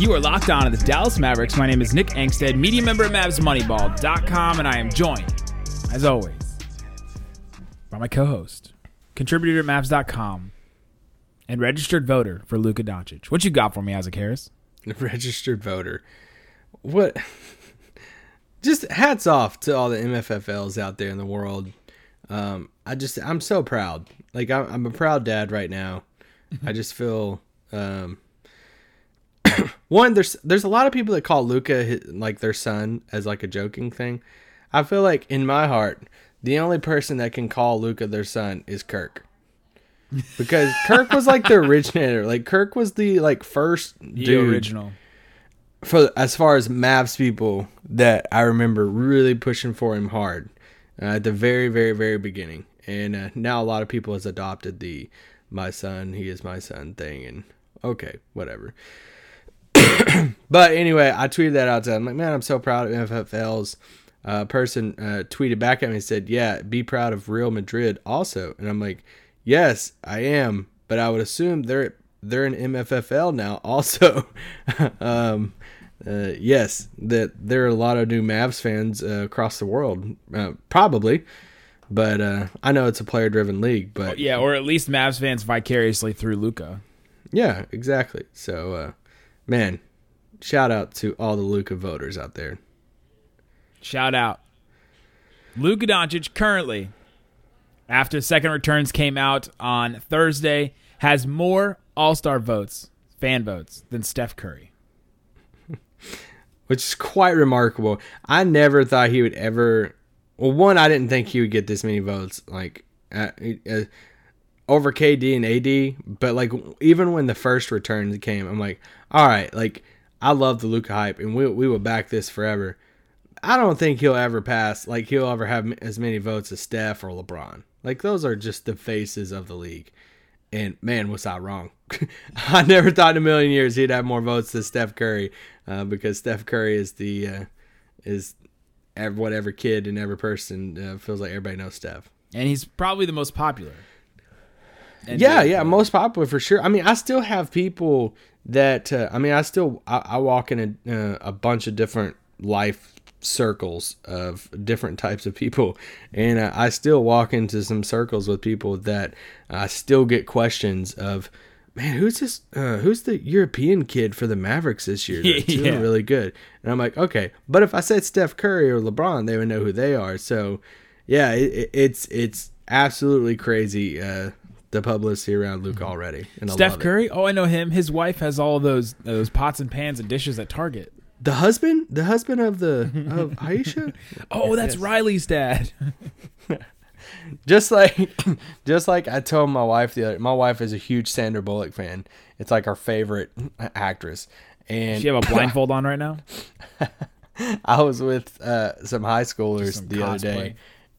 You are locked on to the Dallas Mavericks. My name is Nick Angstadt, media member at MavsMoneyball.com, and I am joined, as always, by my co-host, contributor at Mavs.com, and registered voter for Luka Doncic. What you got for me, Isaac Harris? registered voter. What? Just hats off to all the MFFLs out there in the world. Um, I just I'm so proud. Like I'm, I'm a proud dad right now. I just feel um, one. There's there's a lot of people that call Luka like their son as like a joking thing. I feel like in my heart, the only person that can call Luka their son is Kirk. Because Kirk was like the originator. Like Kirk was the like first The dude original. for as far as Mavs people that I remember really pushing for him hard uh, at the very, very, very beginning. And uh, now a lot of people has adopted the "my son, he is my son" thing, and okay, whatever. but anyway, I tweeted that out to him. I'm like, man, I'm so proud of MFFL's. Uh, person uh, tweeted back at me and said, "Yeah, be proud of Real Madrid also." And I'm like, "Yes, I am, but I would assume they're they're in MFFL now also." um, uh, yes, that there are a lot of new Mavs fans uh, across the world, uh, probably. But uh, I know it's a player-driven league. But Yeah, or at least Mavs fans vicariously through Luka. yeah, exactly. So, uh, man, shout out to all the Luka voters out there. Shout out. Luka Doncic currently, after second returns came out on Thursday, has more All Star votes, fan votes, than Steph Curry. which is quite remarkable. I never thought he would ever. Well, one, I didn't think he would get this many votes, like uh, uh, over KD and AD. But like, even when the first returns came, I'm like, all right, like I love the Luka hype, and we we will back this forever. I don't think he'll ever pass. Like he'll ever have as many votes as Steph or LeBron. Like those are just the faces of the league. And man, was I wrong? I never thought in a million years he'd have more votes than Steph Curry, uh, because Steph Curry is the uh, is ev- whatever kid and every person uh, feels like everybody knows Steph. And he's probably the most popular. Yeah, yeah, most popular for sure. I mean, I still have people that uh, I mean, I still I, I walk in a uh, a bunch of different life circles of different types of people, and uh, I still walk into some circles with people that I still get questions of. Man, who's this? Uh, who's the European kid for the Mavericks this year? That's doing really good. And I'm like, okay, but if I said Steph Curry or LeBron, they would know who they are. So, yeah, it, it- it's it's absolutely crazy uh, the publicity around Luke already. And Steph love it. Curry. Oh, I know him. His wife has all those those pots and pans and dishes at Target. the husband, the husband of the of Ayesha, Oh, that's Riley's dad. just like just like I told my wife the other. My wife is a huge Sandra Bullock fan. It's like our favorite actress. And Does she have a blindfold on right now? I was with uh, some high schoolers Some the other day,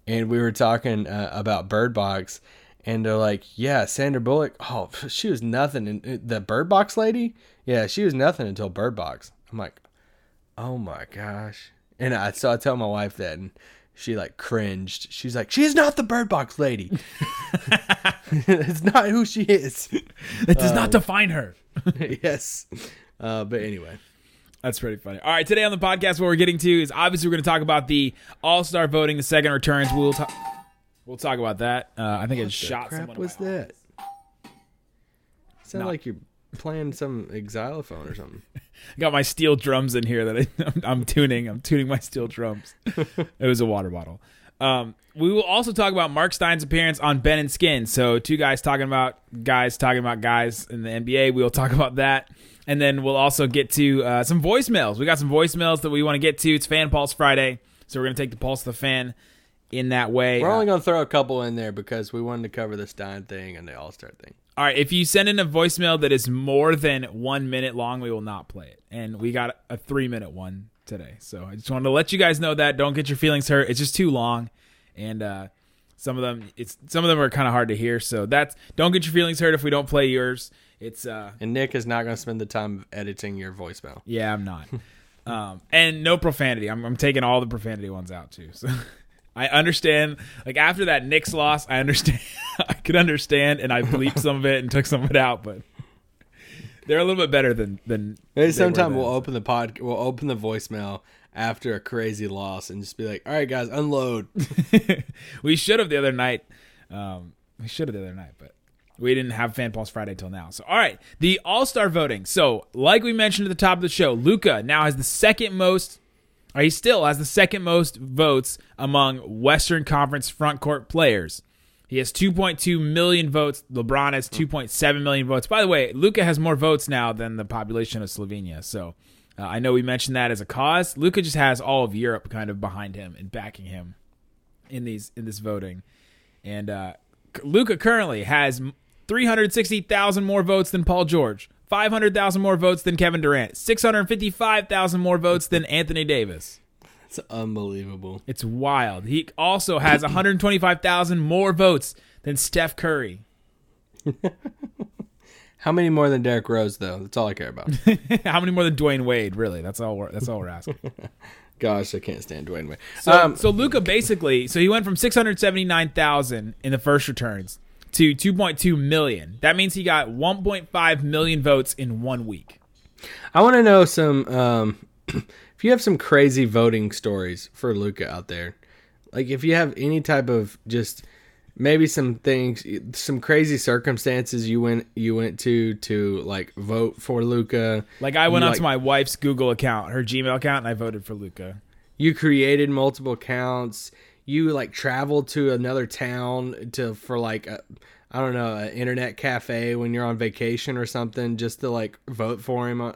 and we were talking uh, about Bird Box, and they're like, "Yeah, Sandra Bullock. Oh, she was nothing. And the Bird Box lady, yeah, she was nothing until Bird Box." I'm like, "Oh my gosh!" And I so I tell my wife that, and she like cringed. She's like, "She is not the Bird Box lady. it's not who she is." That does not define her. yes, uh, but anyway. That's pretty funny. All right, today on the podcast, what we're getting to is obviously we're going to talk about the All Star voting, the second returns. We'll talk. We'll talk about that. Uh, I think it shot crap someone. was that? Sound like you're playing some xylophone or something. I got my steel drums in here that I, I'm, I'm tuning. I'm tuning my steel drums. it was a water bottle. Um, we will also talk about Mark Stein's appearance on Ben and Skin. So two guys talking about guys talking about guys in the NBA. We will talk about that, and then we'll also get to uh, some voicemails. We got some voicemails that we want to get to. It's Fan Pulse Friday, so we're gonna take the pulse of the fan in that way. We're Uh, only gonna throw a couple in there because we wanted to cover the Stein thing and the All Star thing. All right, if you send in a voicemail that is more than one minute long, we will not play it. And we got a three minute one today. So I just wanted to let you guys know that. Don't get your feelings hurt. It's just too long, and uh, some of them it's some of them are kind of hard to hear. So that's don't get your feelings hurt if we don't play yours. It's uh And Nick is not going to spend the time editing your voicemail. yeah, I'm not. um, and no profanity. I'm, I'm taking all the profanity ones out too. So I understand. Like after that Knicks loss, I understand. I could understand, and I bleeped some of it and took some of it out, but. They're a little bit better than than. Maybe sometime we'll open the pod. We'll open the voicemail after a crazy loss and just be like, "All right, guys, unload." we should have the other night. Um, we should have the other night, but we didn't have Fan Pulse Friday till now. So, all right, the All Star voting. So, like we mentioned at the top of the show, Luka now has the second most. He still has the second most votes among Western Conference front court players. He has 2.2 million votes. LeBron has 2.7 million votes. By the way, Luka has more votes now than the population of Slovenia. So uh, I know we mentioned that as a cause. Luka just has all of Europe kind of behind him and backing him in these in this voting. And uh, Luka currently has 360,000 more votes than Paul George, 500,000 more votes than Kevin Durant, 655,000 more votes than Anthony Davis. It's unbelievable. It's wild. He also has 125,000 more votes than Steph Curry. How many more than Derrick Rose though? That's all I care about. How many more than Dwyane Wade? Really? That's all. We're, that's all we're asking. Gosh, I can't stand Dwyane Wade. So, um, so Luka basically, so he went from 679,000 in the first returns to 2.2 million. That means he got 1.5 million votes in one week. I want to know some. Um, if you have some crazy voting stories for Luka out there, like if you have any type of just maybe some things, some crazy circumstances you went you went to to like vote for Luka. Like I went You, onto like- my wife's Google account, her Gmail account, and I voted for Luka. you created multiple accounts you like traveled to another town to for like a, i don't know an internet cafe when you're on vacation or something just to like vote for him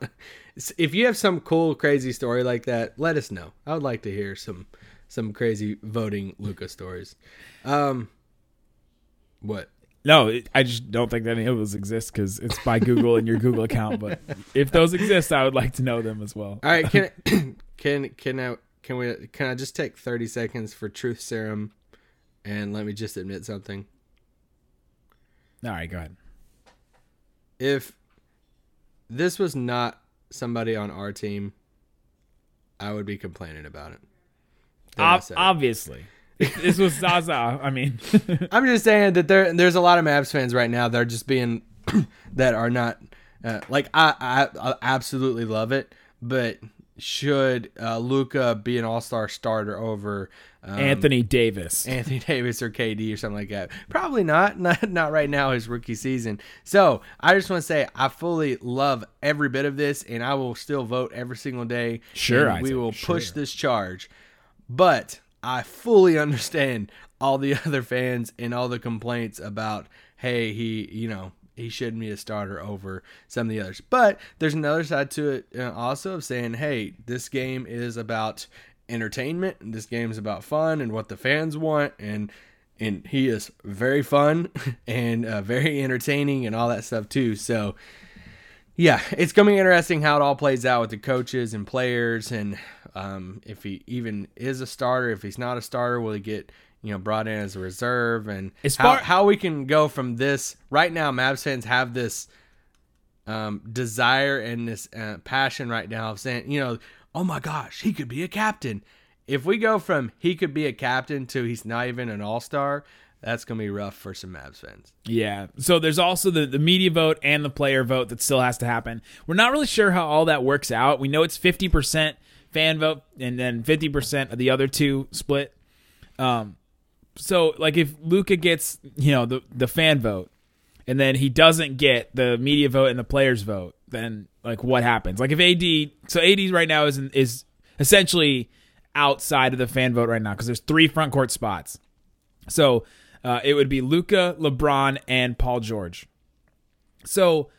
if you have some cool crazy story like that let us know i would like to hear some some crazy voting luka stories um what No, I just don't think that any of those exist because it's by Google and your Google account. But if those exist, I would like to know them as well. all right can can can i can we can i just take 30 seconds for truth serum and let me just admit something All right, go ahead. if this was not somebody on our team, I would be complaining about it. Ob- obviously, this was Zaza. I mean, I'm just saying that there there's a lot of Mavs fans right now that are just being that are not uh, like I, I I absolutely love it, but should uh, Luka be an All Star starter over um, Anthony Davis. Anthony Davis or KD or something like that. Probably not. Not not right now his rookie season. So I just want to say I fully love every bit of this and I will still vote every single day. Sure, and we will push sure. this charge. But I fully understand all the other fans and all the complaints about hey he you know he shouldn't be a starter over some of the others. But there's another side to it uh, also of saying, hey, this game is about entertainment and this game is about fun and what the fans want and and he is very fun and uh, very entertaining and all that stuff too. So yeah, it's gonna be interesting how it all plays out with the coaches and players, and um, if he even is a starter, if he's not a starter, will he get you know brought in as a reserve, and As how, far- how we can go from this right now. Mavs fans have this um, desire and this uh, passion right now of saying, you know, oh my gosh, he could be a captain. If we go from he could be a captain to he's not even an all star, that's gonna be rough for some Mavs fans. Yeah. So there's also the, the media vote and the player vote that still has to happen. We're not really sure how all that works out. We know it's 50% fan vote and then 50% of the other two split. Um, so like if Luka gets, you know, the, the fan vote and then he doesn't get the media vote and the players vote, then like what happens? Like if AD, so AD right now is, is essentially outside of the fan vote right now because there's three front court spots. So uh, it would be Luka, LeBron, and Paul George. So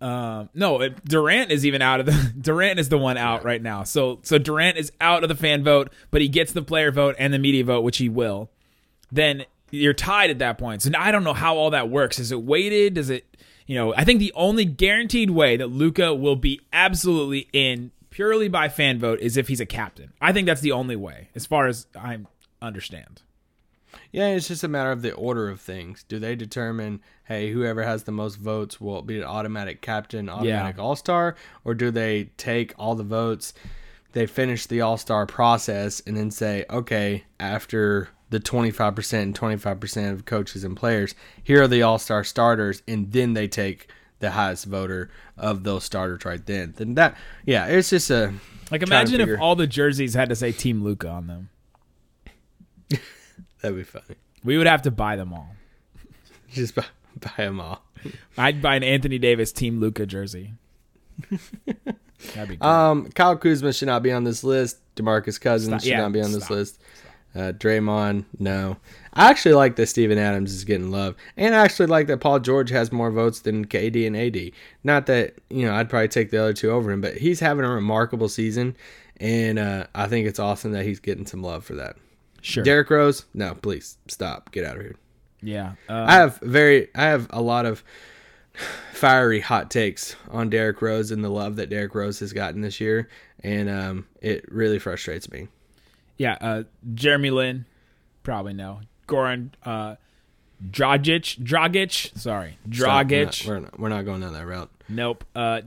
um, no, it, Durant is even out of the Durant is the one out right now. So so Durant is out of the fan vote, but he gets the player vote and the media vote, which he will. Then you're tied at that point. So now I don't know how all that works. Is it weighted? Does it? You know, I think the only guaranteed way that Luka will be absolutely in purely by fan vote is if he's a captain. I think that's the only way, as far as I understand. Yeah, it's just a matter of the order of things. Do they determine, hey, whoever has the most votes will be an automatic captain, automatic all star, or do they take all the votes, they finish the all star process, and then say, okay, after the 25% and 25% of coaches and players, here are the all star starters, and then they take the highest voter of those starters right then. Then that, yeah, it's just a. Like imagine if all the jerseys had to say Team Luka on them. That'd be funny. We would have to buy them all. Just buy, buy them all. I'd buy an Anthony Davis Team Luka jersey. That'd be great. Um, Kyle Kuzma should not be on this list. Demarcus Cousins Stop. should Yeah, not be on this stop. list. Uh, Draymond, no. I actually like that Steven Adams is getting love, and I actually like that Paul George has more votes than KD and AD. Not that you know I'd probably take the other two over him, but he's having a remarkable season, and uh, I think it's awesome that he's getting some love for that. sure. Derrick Rose, no, please stop, get out of here. yeah. Uh, I have very, I have a lot of fiery hot takes on Derrick Rose and the love that Derrick Rose has gotten this year, and um, it really frustrates me. Yeah. Uh, Jeremy Lin, probably no. Goran uh, Dragic. Dragic. Sorry. Stop. Dragic. We're not, we're not, we're not going down that route. Nope. Uh,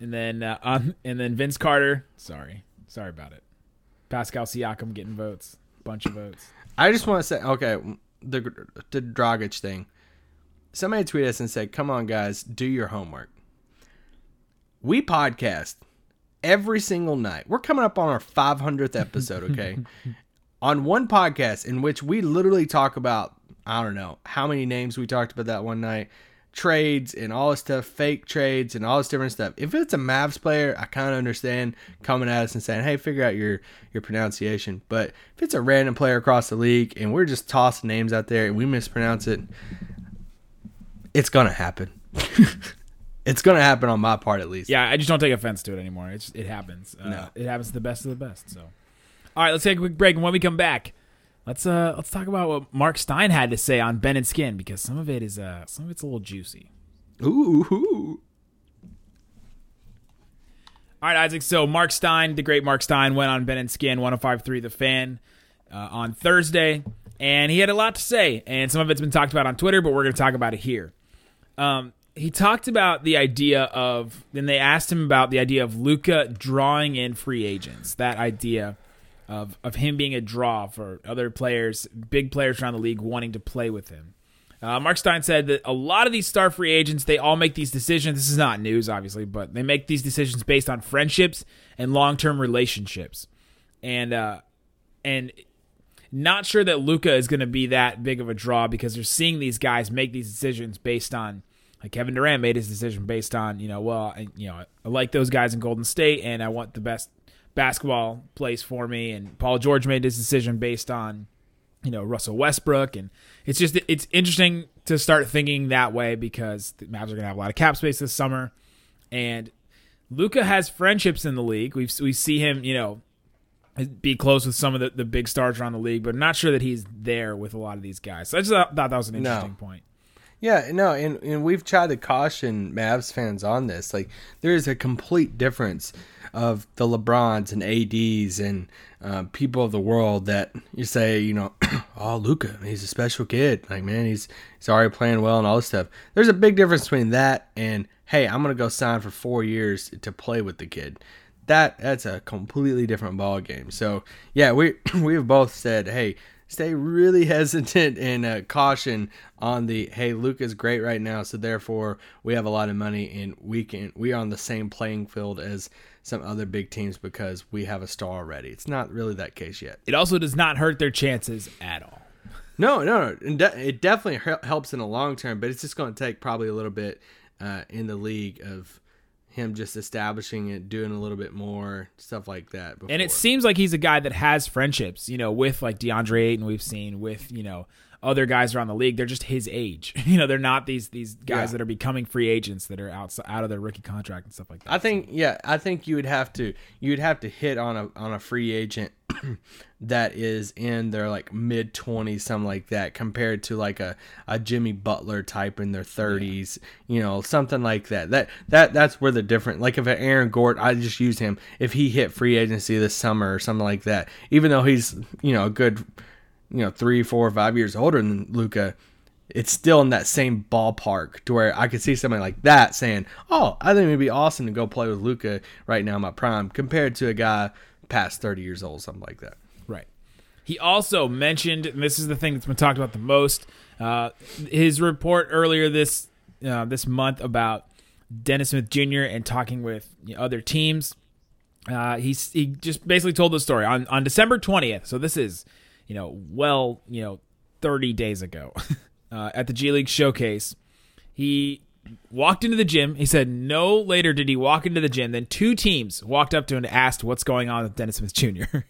and then uh, um, and then Vince Carter. Sorry, sorry about it. Pascal Siakam getting votes, bunch of votes. I just want to say, okay, the the Dragic thing. Somebody tweeted us and said, "Come on, guys, do your homework." We podcast every single night. We're coming up on our 500th episode, okay? on one podcast in which we literally talk about I don't know how many names we talked about that one night, trades and all this stuff, fake trades and all this different stuff. If it's a Mavs player, I kind of understand coming at us and saying, "Hey, figure out your your pronunciation." But if it's a random player across the league and we're just tossing names out there and we mispronounce it, it's gonna happen. it's gonna happen on my part at least. Yeah, I just don't take offense to it anymore. It's it happens. Uh, No. it happens to the best of the best. So, all right, let's take a quick break, and when we come back, let's uh let's talk about what Mark Stein had to say on Ben and Skin because some of it is uh some of it's a little juicy. Ooh. All right, Isaac. So Mark Stein, the great Mark Stein, went on Ben and Skin 105.3 The Fan uh, on Thursday, and he had a lot to say, and some of it's been talked about on Twitter, but we're going to talk about it here. Um, he talked about the idea of, then they asked him about the idea of Luka drawing in free agents. That idea of of him being a draw for other players, big players around the league wanting to play with him. Uh, Mark Stein said that a lot of these star free agents, they all make these decisions. This is not news, obviously, but they make these decisions based on friendships and long term relationships, and uh, and not sure that Luka is going to be that big of a draw because they're seeing these guys make these decisions based on. Like Kevin Durant made his decision based on, you know, well, I, you know, I like those guys in Golden State, and I want the best basketball place for me. And Paul George made his decision based on, you know Russell Westbrook, and it's just it's interesting to start thinking that way because the Mavs are going to have a lot of cap space this summer, and Luka has friendships in the league. We we see him, you know, be close with some of the, the big stars around the league, but I'm not sure that he's there with a lot of these guys. So I just thought, thought that was an No. interesting point. Yeah, no, and, and we've tried to caution Mavs fans on this. Like, there is a complete difference of the LeBrons and ADs and uh, people of the world that you say, you know, oh, Luka, he's a special kid. Like, man, he's he's already playing well and all this stuff. There's a big difference between that and hey, I'm gonna go sign for four years to play with the kid. That that's a completely different ball game. So yeah, we we've both said, hey, stay really hesitant and uh, caution on the hey luka's great right now so therefore we have a lot of money and we can we are on the same playing field as some other big teams because we have a star already. It's not really that case yet. It also does not hurt their chances at all. no no no. It definitely helps in the long term but it's just going to take probably a little bit uh, in the league of him just establishing it doing a little bit more stuff like that before. And it seems like he's a guy that has friendships, you know, with like DeAndre Ayton we've seen, with, you know, other guys around the league. They're just his age. You know, they're not these these guys Yeah. that are becoming free agents that are out out of their rookie contract and stuff like that. I think yeah, I think you would have to you would have to hit on a on a free agent that is in their like mid twenties, something like that, compared to like a, a Jimmy Butler type in their thirties, you know, something like that. That that that's where the different like if an Aaron Gordon, I just use him if he hit free agency this summer or something like that, even though he's you know a good you know three, four, five years older than Luka. It's still in that same ballpark to where I could see somebody like that saying, "Oh, I think it'd be awesome to go play with Luka right now in my prime," compared to a guy past thirty years old, something like that. Right. He also mentioned, and this is the thing that's been talked about the most, uh, his report earlier this uh, this month about Dennis Smith Jr. and talking with you know, other teams. Uh, he he just basically told the story on on December twentieth. So this is you know well you know thirty days ago uh, at the G League showcase. He walked into the gym. He said no later did he walk into the gym. Then two teams walked up to him and asked what's going on with Dennis Smith Jr.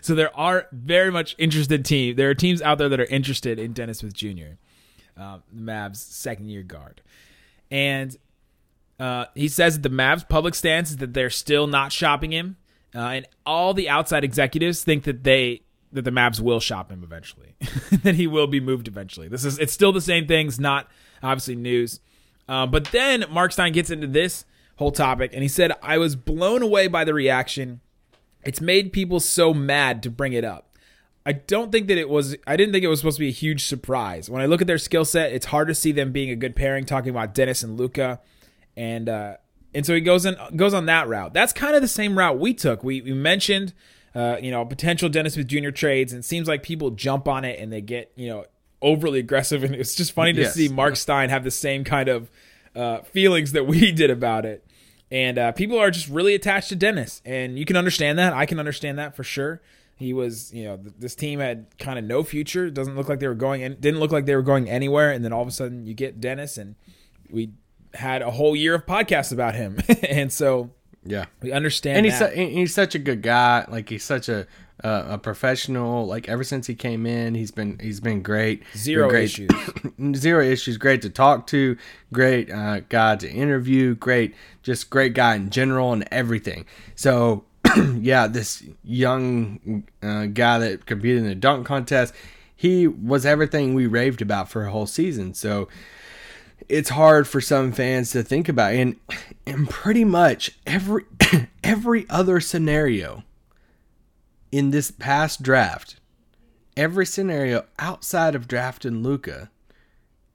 So there are very much interested teams. There are teams out there that are interested in Dennis Smith Jr., uh, the Mavs' second year guard, and uh, he says that the Mavs' public stance is that they're still not shopping him, uh, and all the outside executives think that they that the Mavs will shop him eventually, that he will be moved eventually. This is it's still the same thing. It's not obviously news, uh, but then Mark Stein gets into this whole topic, and he said, "I was blown away by the reaction." it's made people so mad to bring it up. I don't think that it was. I didn't think it was supposed to be a huge surprise. When I look at their skill set, it's hard to see them being a good pairing. Talking about Dennis and Luka, and uh, and so he goes in goes on that route. That's kind of the same route we took. We we mentioned, uh, you know, potential Dennis Smith Jr. trades, and it seems like people jump on it and they get you know overly aggressive. And it's just funny to Yes. see Mark Stein have the same kind of uh, feelings that we did about it and uh, people are just really attached to Dennis, and you can understand that. I can understand that for sure. He was, you know, th- this team had kind of no future. Doesn't look like they were going, in, didn't look like they were going anywhere. And then all of a sudden, you get Dennis, and we had a whole year of podcasts about him, and so Yeah, we understand. and he's that. su- and he's such a good guy. Like he's such a uh, a professional. Like ever since he came in, he's been he's been great. zero Been great, issues. zero issues. Great to talk to. Great uh, guy to interview. Great, just great guy in general and everything. So yeah, this young uh, guy that competed in the dunk contest, he was everything we raved about for a whole season. So it's hard for some fans to think about. And and pretty much every every other scenario in this past draft every scenario outside of drafting Luka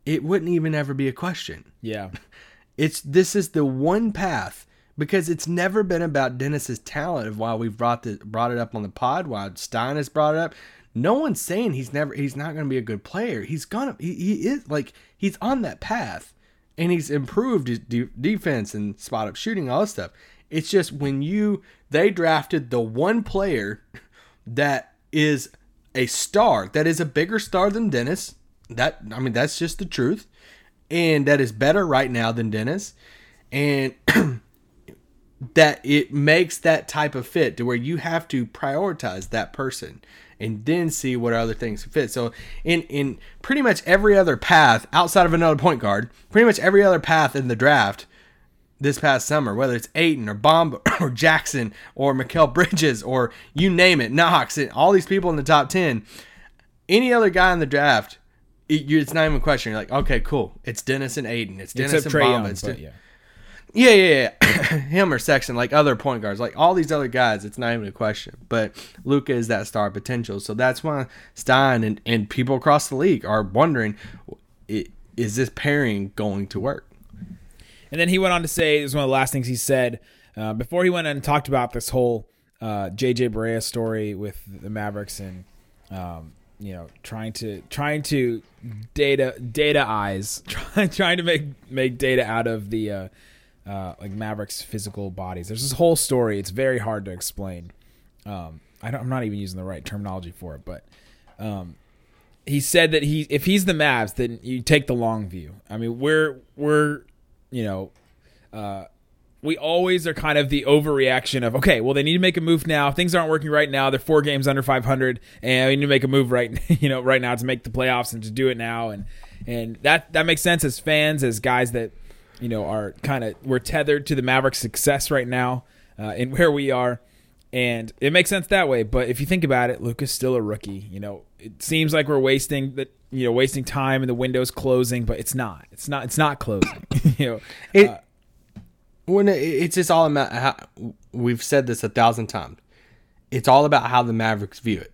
it wouldn't even ever be a question. Yeah, it's this is the one path because it's never been about Dennis's talent of why we've brought the brought it up on the pod why Stein has brought it up. No one's saying he's never he's not going to be a good player. He's gonna he, he is like he's on that path and he's improved his de- defense and spot up shooting all this stuff. It's just when you they drafted the one player that is a star that is a bigger star than Dennis that I mean that's just the truth and that is better right now than Dennis and that it makes that type of fit to where you have to prioritize that person and then see what other things fit. So in in pretty much every other path outside of another point guard, pretty much every other path in the draft this past summer, whether it's Ayton or Bomb or Jackson or Mikal Bridges or you name it, Knox, and all these people in the top ten, any other guy in the draft, it, it's not even a question. You're like, okay, cool, it's Dennis and Ayton, it's Dennis except and Bomb, Young. it's But yeah, yeah, yeah, yeah. Him or Sexton, like other point guards, like all these other guys, it's not even a question. But Luka is that star potential. So that's why Stein and, and people across the league are wondering is this pairing going to work? And then he went on to say, this is one of the last things he said uh, before he went and talked about this whole uh, JJ Barea story with the Mavericks and um, you know trying to trying to data data eyes trying trying to make make data out of the uh, uh, like Mavericks physical bodies. There's this whole story. It's very hard to explain. Um, I I'm not even using the right terminology for it, but um, he said that he if he's the Mavs, then you take the long view. I mean, we're we're you know uh, we always are kind of the overreaction of okay, well they need to make a move now. Things aren't working right now. They're four games under 500, and we need to make a move right you know right now to make the playoffs and to do it now. And and that that makes sense as fans, as guys that you know are kind of we're tethered to the Mavericks' success right now uh, and where we are. And it makes sense that way, but if you think about it, Luka's still a rookie. You know, it seems like we're wasting the you know wasting time and the window's closing, but it's not. It's not. It's not closing. you know, It, uh, when it, it's just all about how we've said this a thousand times. It's all about how the Mavericks view it.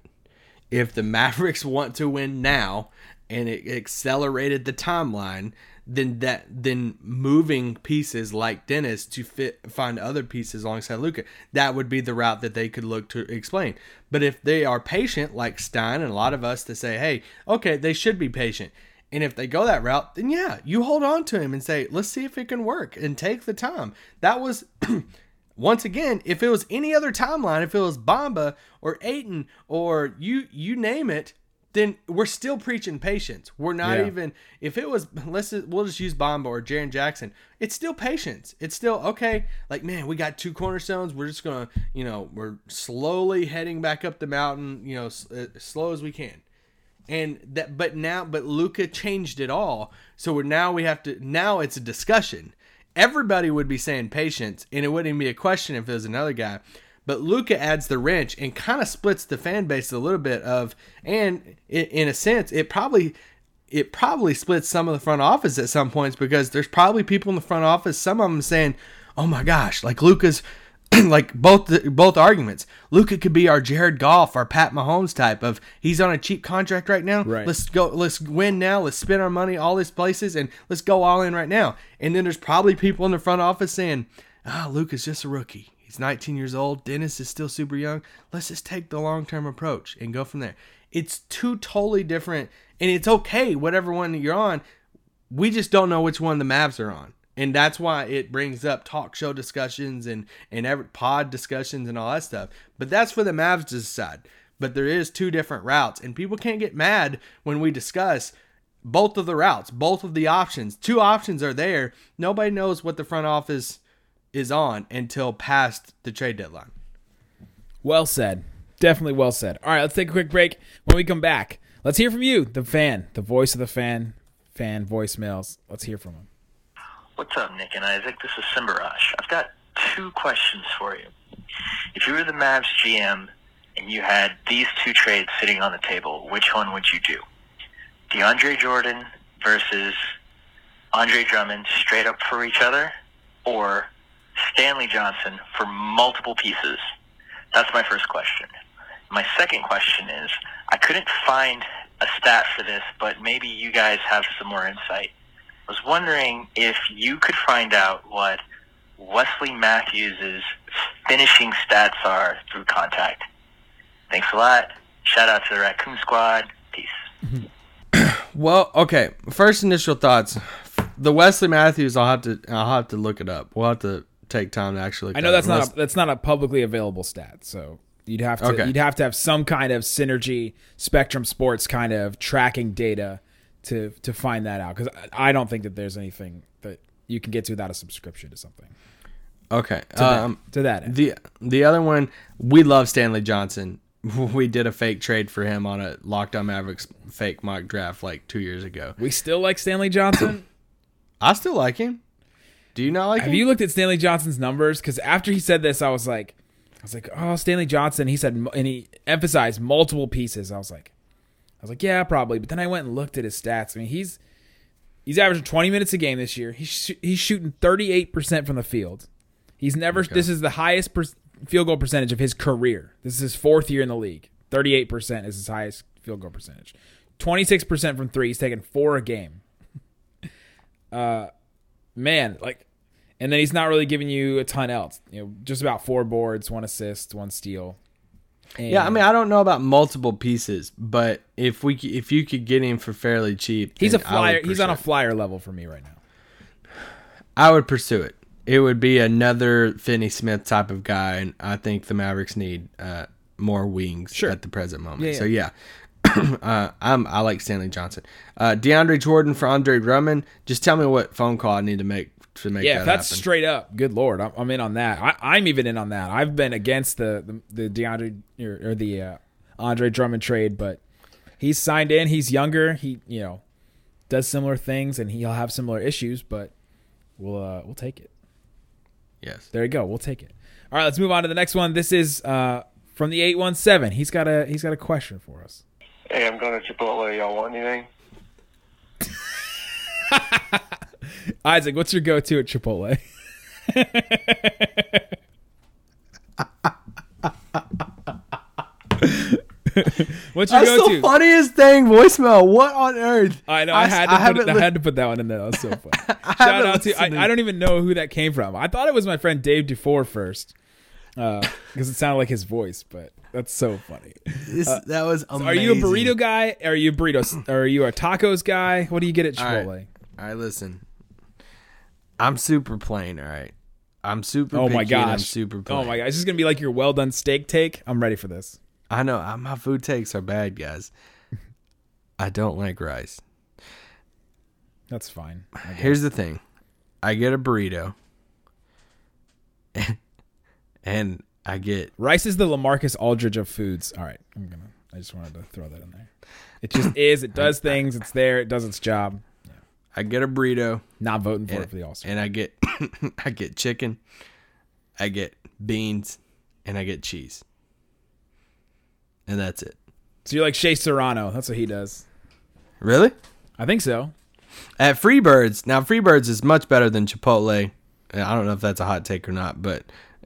If the Mavericks want to win now and it accelerated the timeline, then that then moving pieces like Dennis to fit find other pieces alongside Luka, that would be the route that they could look to explain. But if they are patient, like Stein and a lot of us, to say, hey, okay, they should be patient. And if they go that route, then yeah, you hold on to him and say, let's see if it can work and take the time. That was, once again, if it was any other timeline, if it was Bamba or Ayton or you you name it, then we're still preaching patience. We're not Yeah. even if it was let's just, we'll just use Bamba or Jaren Jackson. It's still patience. It's still okay. Like man, we got two cornerstones. We're just gonna you know we're slowly heading back up the mountain. You know, s- uh, slow as we can and that but now but Luka changed it all so we're now we have to now it's a discussion everybody would be saying patience and it wouldn't even be a question if it was another guy but Luka adds the wrench and kind of splits the fan base a little bit of and in a sense it probably it probably splits some of the front office at some points because there's probably people in the front office some of them saying oh my gosh like Luka's like both the, both arguments. Luka could be our Jared Goff, our Pat Mahomes type of he's on a cheap contract right now. Right. Let's go. Let's win now. Let's spend our money all these places and let's go all in right now. And then there's probably people in the front office saying, "Ah, Luka's just a rookie. He's 19 years old. Dennis is still super young. Let's just take the long term approach and go from there." It's two totally different, and it's okay whatever one you're on. We just don't know which one the Mavs are on. And that's why it brings up talk show discussions and, and every pod discussions and all that stuff. But that's for the Mavs to decide. But there is two different routes. And people can't get mad when we discuss both of the routes, both of the options. Two options are there. Nobody knows what the front office is on until past the trade deadline. Well said. Definitely well said. All right, let's take a quick break. When we come back, let's hear from you, the fan, the voice of the fan, fan voicemails. Let's hear from him. What's up, Nick and Isaac? This is Simbarash. I've got two questions for you. If you were the Mavs GM and you had these two trades sitting on the table, which one would you do? DeAndre Jordan versus Andre Drummond straight up for each other, or Stanley Johnson for multiple pieces? That's my first question. My second question is I couldn't find a stat for this, but maybe you guys have some more insight. I was wondering if you could find out what Wesley Matthews' finishing stats are through contact. Thanks a lot. Shout out to the Raccoon Squad. Peace. Well, okay. First initial thoughts. The Wesley Matthews, I'll have to I'll have to look it up. We'll have to take time to actually. I know that's not a, that's not a publicly available stat, so you'd have to Okay. you'd have to have some kind of synergy Spectrum Sports kind of tracking data to to find that out because I I don't think that there's anything that you can get to without a subscription to something. okay. To that- Um, to that end. the the other one, we love Stanley Johnson. We did a fake trade for him on a Locked On Mavericks fake mock draft like two years ago. we still like Stanley Johnson. I still like him. Do you not like Have him? you looked at Stanley Johnson's numbers? Because after he said this, I was like, I was like, oh, Stanley Johnson. He said, and he emphasized multiple pieces. I was like, I was like, yeah, probably. But then I went and looked at his stats. I mean, he's he's averaging 20 minutes a game this year. He's sh- he's shooting 38 percent from the field. He's never. This is the highest per- field goal percentage of his career. This is his fourth year in the league. 38 percent is his highest field goal percentage. 26 percent from three. He's taking four a game. Uh, man, like, and then he's not really giving you a ton else. You know, just about four boards, one assist, one steal. And Yeah, I mean, I don't know about multiple pieces, but if we if you could get him for fairly cheap, he's a then I would flyer. He's on a flyer level for me right now. I would pursue it. It would be another Finney Smith type of guy, and I think the Mavericks need uh, more wings Sure. at the present moment. Yeah, So yeah, uh, I'm I like Stanley Johnson. Uh, DeAndre Jordan for Andre Drummond. Just tell me what phone call I need to make to make Yeah, that that's happen. straight up. Good lord, I'm, I'm in on that. I, I'm even in on that. I've been against the the, the DeAndre or, or the uh, Andre Drummond trade, but he's signed in. He's younger. He you know does similar things, and he'll have similar issues, but we'll uh, we'll take it. yes. There you go. We'll take it. All right, let's move on to the next one. This is uh, from the eight one seven. He's got a he's got a question for us. Hey, I'm going to Chipotle. Y'all want anything? Isaac, what's your go to at Chipotle? what's your That's go the to? funniest thing. Voicemail. What on earth? I know. I, s- had to put haven't it, I had to put that one in there. That was so funny. Shout out to I, I don't even know who that came from. I thought it was my friend Dave Dufour first, uh, because it sounded like his voice. But that's so funny. This, uh, that was amazing. Are you a burrito guy? Are you a burritos? Are you a tacos guy? What do you get at All right. Chipotle? All right, listen. I'm super plain. All right. I'm super. Oh my and I'm super plain. Oh my gosh! This is gonna be like your well done steak take. I'm ready for this. I know uh, my food takes are bad, guys. I don't like rice. That's fine. Here's the thing. I get a burrito. and I get Rice is the Lamarcus Aldridge of foods. All right, I'm gonna. I just wanted to throw that in there. It just is. It does things. It's there. It does its job. I get a burrito Not voting for and, it for the All Star. and I get I get chicken, I get beans, and I get cheese. And that's it. So you're like Shea Serrano. That's what he does. Really? I think so. At Freebirds, now Freebirds is much better than Chipotle. I don't know if that's a hot take or not, but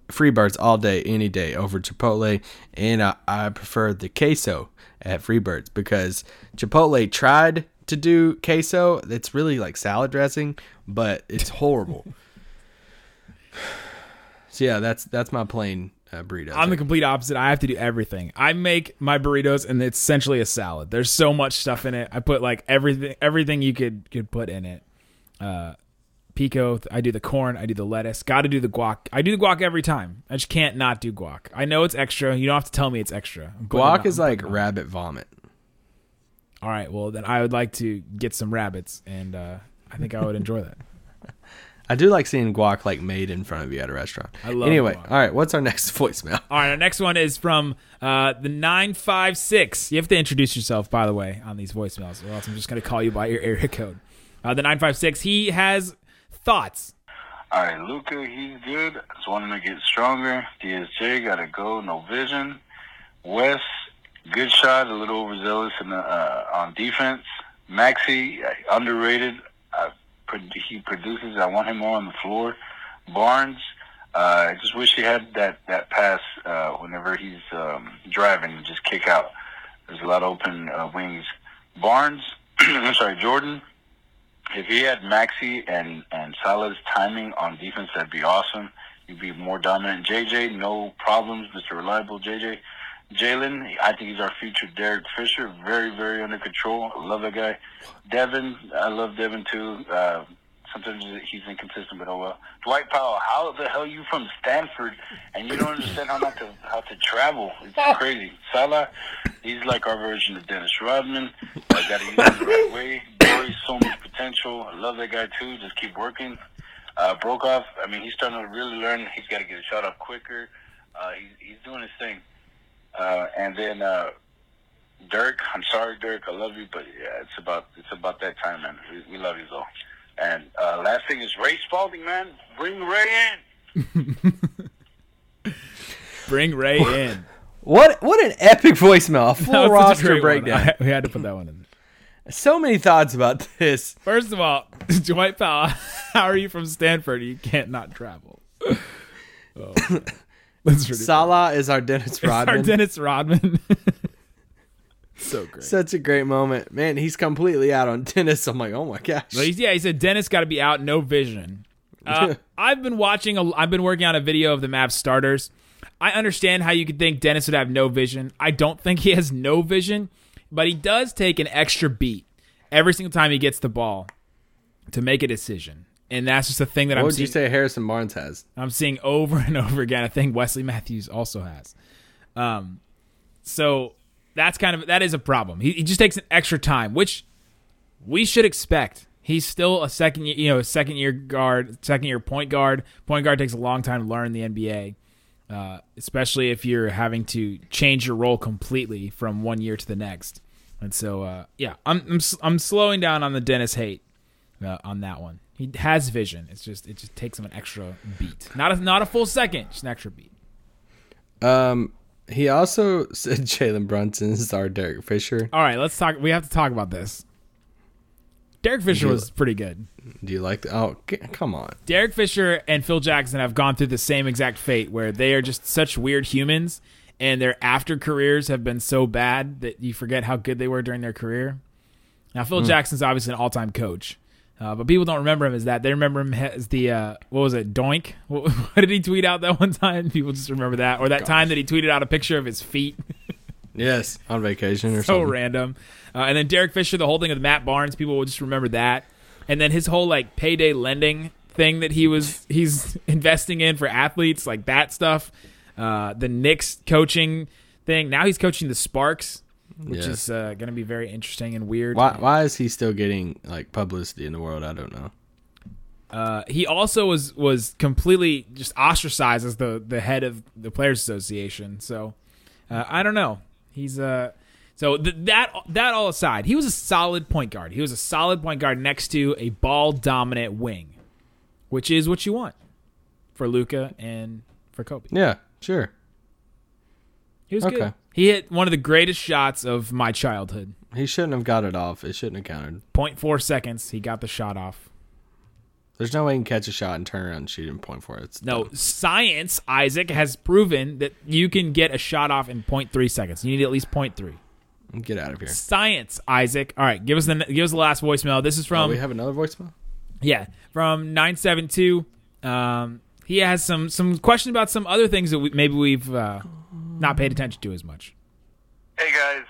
Freebirds all day, any day over Chipotle. And I, I prefer the queso at Freebirds because Chipotle tried to do queso. It's really like salad dressing, but it's horrible. so yeah, that's that's my plain uh, burrito. I'm the complete opposite. I have to do everything. I make my burritos, and it's essentially a salad. There's so much stuff in it. I put like everything, everything you could could put in it. Uh, pico. I do the corn. I do the lettuce. Got to do the guac. I do the guac every time. I just can't not do guac. I know it's extra. You don't have to tell me it's extra. I'm putting it Guac is like putting it on. rabbit vomit. All right. Well, then I would like to get some rabbits, and uh, I think I would enjoy that. I do like seeing guac like made in front of you at a restaurant. I love Anyway, guac. all right, what's our next voicemail? All right, our next one is from uh, the 956. You have to introduce yourself, by the way, on these voicemails, or else I'm just going to call you by your area code. Uh, the 956, he has thoughts. All right, Luka, he's good. Just want him to get stronger. DSJ got to go, no vision. Wes, good shot, a little overzealous in the, uh, on defense. Maxi, uh, underrated. Pro- he produces. I want him more on the floor. Barnes, uh, I just wish he had that that pass uh, whenever he's um, driving, just kick out. There's a lot of open uh, wings. Barnes, I'm sorry, Jordan if he had Maxi and and Salah's timing on defense, that'd be awesome. He'd be more dominant. JJ, no problems, Mr. Reliable JJ. Jalen, I think he's our future Derek Fisher. Very, very under control. I love that guy. Devin, I love Devin too. Uh, sometimes he's inconsistent, but oh well. Dwight Powell, how the hell are you from Stanford and you don't understand how not to how to travel? It's crazy. Salah, he's like our version of Dennis Rodman. I got to use him the right way. Dory, so much potential. I love that guy too. Just keep working. Uh, Broekhoff, I mean, he's starting to really learn. He's got to get a shot up quicker. Uh, he's, he's doing his thing. Uh, and then uh, Dirk, I'm sorry, Dirk, I love you, but yeah, it's about it's about that time, man. We, we love you though. And uh, last thing is Ray Spalding, man. Bring Ray in. Bring Ray in. What what an epic voicemail! A full was such a roster breakdown. I- we had to put that one in. So many thoughts about this. First of all, Dwight Powell, how are you from Stanford? You can't not travel. Oh, man. That's pretty Salah is our Dennis funny. Our Rodman. Dennis Rodman. so great. Such a great moment, man. He's completely out on Dennis. I'm like, oh my gosh. He's, yeah, he said Dennis got to be out, no vision. Uh, I've been watching. A, I've been working on a video of the Mavs starters. I understand how you could think Dennis would have no vision. I don't think he has no vision, but he does take an extra beat every single time he gets the ball to make a decision, and that's just a thing that what I'm would seeing. you say Harrison Barnes has? I'm seeing over and over again. I think Wesley Matthews also has. Um, so that's kind of that is a problem. He, he just takes an extra time, which we should expect He's still a second, year- you know, a second year guard, second year point guard. Point guard takes a long time to learn the NBA, uh, especially if you're having to change your role completely from one year to the next. And so, uh, yeah, I'm, I'm I'm slowing down on the Dennis hate uh, on that one. He has vision. It's just it just takes him an extra beat, not a, not a full second, just an extra beat. Um, he also said Jalen Brunson is our Derek Fisher. All right, let's talk. We have to talk about this. Derek Fisher Yeah. was pretty good. Do you like the? Oh, come on. Derek Fisher and Phil Jackson have gone through the same exact fate where they are just such weird humans and their after careers have been so bad that you forget how good they were during their career. Now, Phil Jackson's obviously an all time coach, uh, but people don't remember him as that. They remember him as the, uh, what was it, Doink? What, what did he tweet out that one time? People just remember that. Or that time that he tweeted out a picture of his feet. Yes, on vacation or so something. random. Uh, and then Derek Fisher, the whole thing with Matt Barnes, people will just remember that. And then his whole like payday lending thing that he was he's investing in for athletes, like that stuff. Uh, the Knicks coaching thing. Now he's coaching the Sparks, which Yes. is uh, going to be very interesting and weird. Why? Why is he still getting like publicity in the world? I don't know. Uh, he also was was completely just ostracized as the the head of the Players Association. So uh, I don't know. He's uh so th- that that all aside, he was a solid point guard. He was a solid point guard next to a ball dominant wing, which is what you want for Luka and for Kobe. Yeah, sure. He was Okay. good. He hit one of the greatest shots of my childhood. He shouldn't have got it off. It shouldn't have counted. 0.4 seconds, he got the shot off. There's no way you can catch a shot and turn around and shoot in point four. It's No, dumb. science, Isaac, has proven that you can get a shot off in 0.3 seconds. You need at least 0.3. Get out of here. Science, Isaac. All right, give us the give us the last voicemail. This is Oh, from we have another voicemail. yeah from nine seven two. Um, he has some some question about some other things that we, maybe we've uh, not paid attention to as much. Hey guys,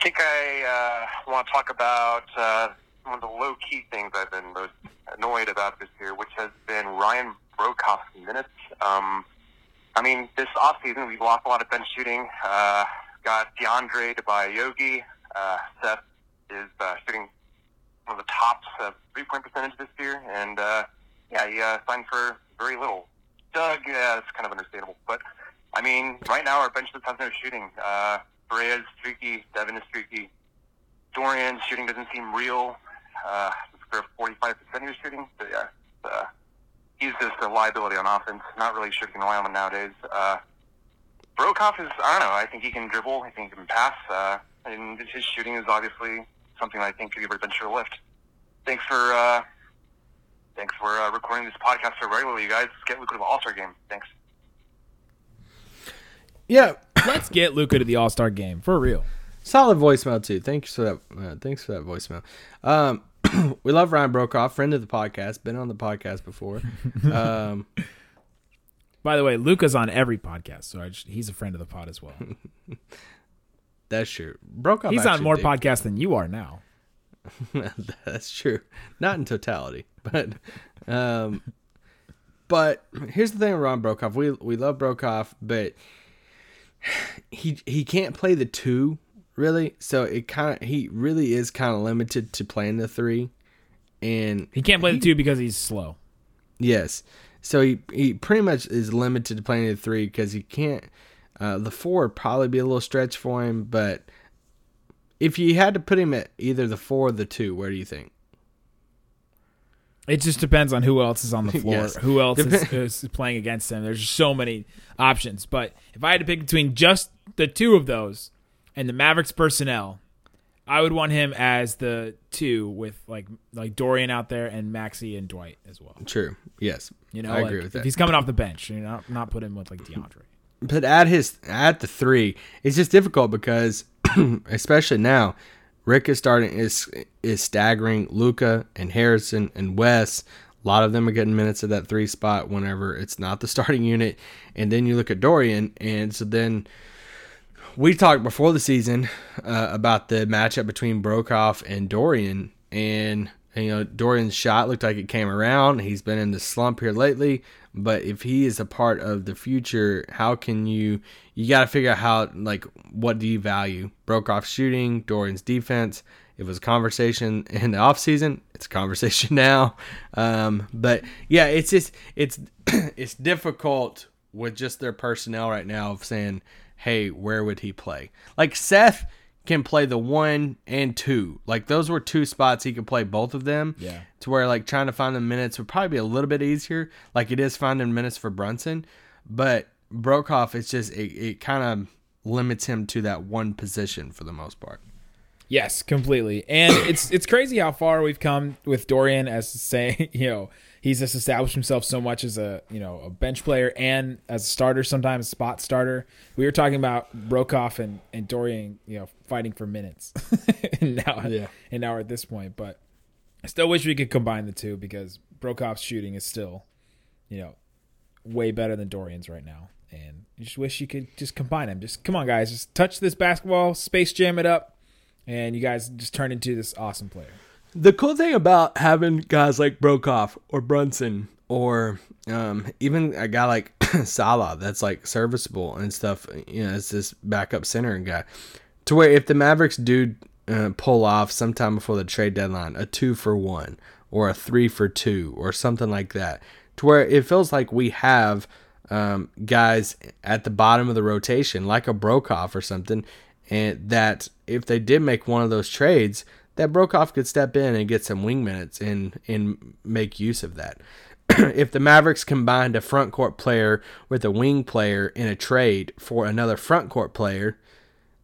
I think I uh, want to talk about uh, one of the low key things I've been most annoyed about this year, which has been Ryan Broekhoff's minutes. Um, I mean, this offseason we've lost a lot of bench shooting. Uh, got DeAndre to buy Yogi. Uh, Seth is uh, shooting one of the tops of three point percentage this year, and uh, yeah, he uh, signed for very little. Doug, yeah, it's kind of understandable, but I mean, right now our bench just has no shooting. Uh, Barea's streaky, Devin is streaky. Dorian's shooting doesn't seem real. Uh, for 45% he was shooting, so yeah, uh, he's just a liability on offense. Not really sure you can rely on him nowadays. Uh, Broekhoff is, I don't know, I think he can dribble, I think he can pass, uh, and his shooting is obviously something I think could give a bench a lift. Thanks for, uh, thanks for uh, recording this podcast so regularly, you guys. Let's get Luka to the All-Star game. Thanks. Yeah, Let's get Luka to the All Star game for real. solid voicemail too. Thanks for that. Uh, thanks for that voicemail. Um, we love Ryan Broekhoff, friend of the podcast, been on the podcast before. Um, By the way, Luka's on every podcast, so I just, he's a friend of the pod as well. that's true. Broekhoff. He's on more did- podcasts than you are now. That's true. Not in totality, but um, but here's the thing Ron Broekhoff. We we love Broekhoff, but he he can't play the two really. So it kind of he really is kind of limited to playing the three, and He can't play the two because he's slow. yes, so he he pretty much is limited to playing the three because he can't. Uh, the four would probably be a little stretch for him, but if you had to put him at either the four or the two, where do you think? It just depends on who else is on the floor, Yes. who else is, is playing against him. There's so many options. But if I had to pick between just the two of those and the Mavericks personnel, I would want him as the two with like like Dorian out there and Maxi and Dwight as well. True. Yes. You know, I like, agree with if that. he's coming off the bench, you know, not put him with like DeAndre. but at his at the three, it's just difficult because, especially now, Rick is starting is is staggering Luka and Harrison and Wes. A lot of them are getting minutes at that three spot whenever it's not the starting unit, and then you look at Dorian, and so then we talked before the season uh, about the matchup between Broekhoff and Dorian, and you know Dorian's shot looked like it came around. He's been in the slump here lately, but if he is a part of the future, how can you? You got to figure out how like what do you value? Broekhoff shooting, Dorian's defense. It was conversation in the offseason. It's a conversation now. Um, but yeah, it's just it's it's difficult with just their personnel right now of saying, hey, where would he play? Like Seth can play the one and two. Like those were two spots he could play both of them. Yeah. To where like trying to find the minutes would probably be a little bit easier. Like it is finding minutes for Brunson, but Broekhoff it's just it, it kind of limits him to that one position for the most part. Yes, completely. And it's it's crazy how far we've come with Dorian as to say, you know, he's just established himself so much as a, you know, a bench player and as a starter sometimes spot starter. We were talking about Broekhoff and, and Dorian, you know, fighting for minutes. and now Yeah. and now we're at this point, but I still wish we could combine the two because Broekhoff's shooting is still, you know, way better than Dorian's right now. And you just wish you could just combine them. Just come on, guys, just touch this basketball, space jam it up, and you guys just turn into this awesome player. The cool thing about having guys like Broekhoff or Brunson or um, even a guy like Salah that's like serviceable and stuff, you know, it's this backup center guy, to where if the Mavericks do uh, pull off sometime before the trade deadline a two for one or a three for two or something like that, to where it feels like we have um, guys at the bottom of the rotation, like a Broekhoff or something, and that if they did make one of those trades, that Broekhoff could step in and get some wing minutes and and make use of that. if the Mavericks combined a front court player with a wing player in a trade for another front court player,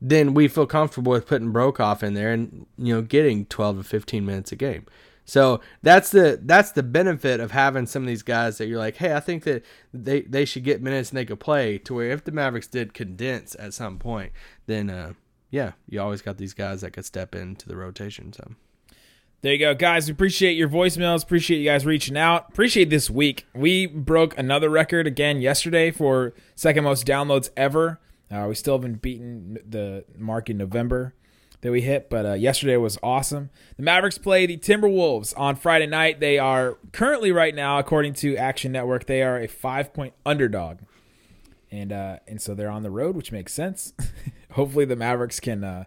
then we feel comfortable with putting Broekhoff in there and you know getting 12 to 15 minutes a game. So that's the that's the benefit of having some of these guys that you're like, hey, I think that they they should get minutes and they could play. To where if the Mavericks did condense at some point, then uh, yeah, you always got these guys that could step into the rotation. So There you go, guys. We appreciate your voicemails. Appreciate you guys reaching out. Appreciate this week. We broke another record again yesterday for second most downloads ever. Uh, we still haven't beaten the mark in November that we hit, but uh, yesterday was awesome. The Mavericks play the Timberwolves on Friday night. They are currently, right now, according to Action Network, they are a five point underdog, and uh, and so they're on the road, which makes sense. Hopefully, the Mavericks can uh,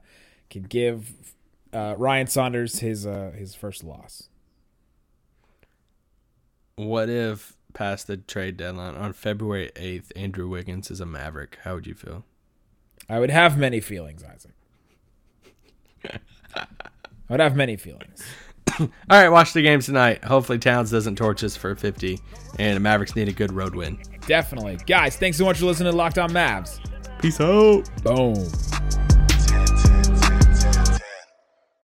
can give uh, Ryan Saunders his uh, his first loss. what if past the trade deadline on February 8th, Andrew Wiggins is a Maverick? How would you feel? I would have many feelings, Isaac. I would have many feelings. All right, watch the game tonight. Hopefully Towns doesn't torch us for 50, and the Mavericks need a good road win. Definitely. Guys, thanks so much for listening to Locked On Mavs. Peace out. Boom.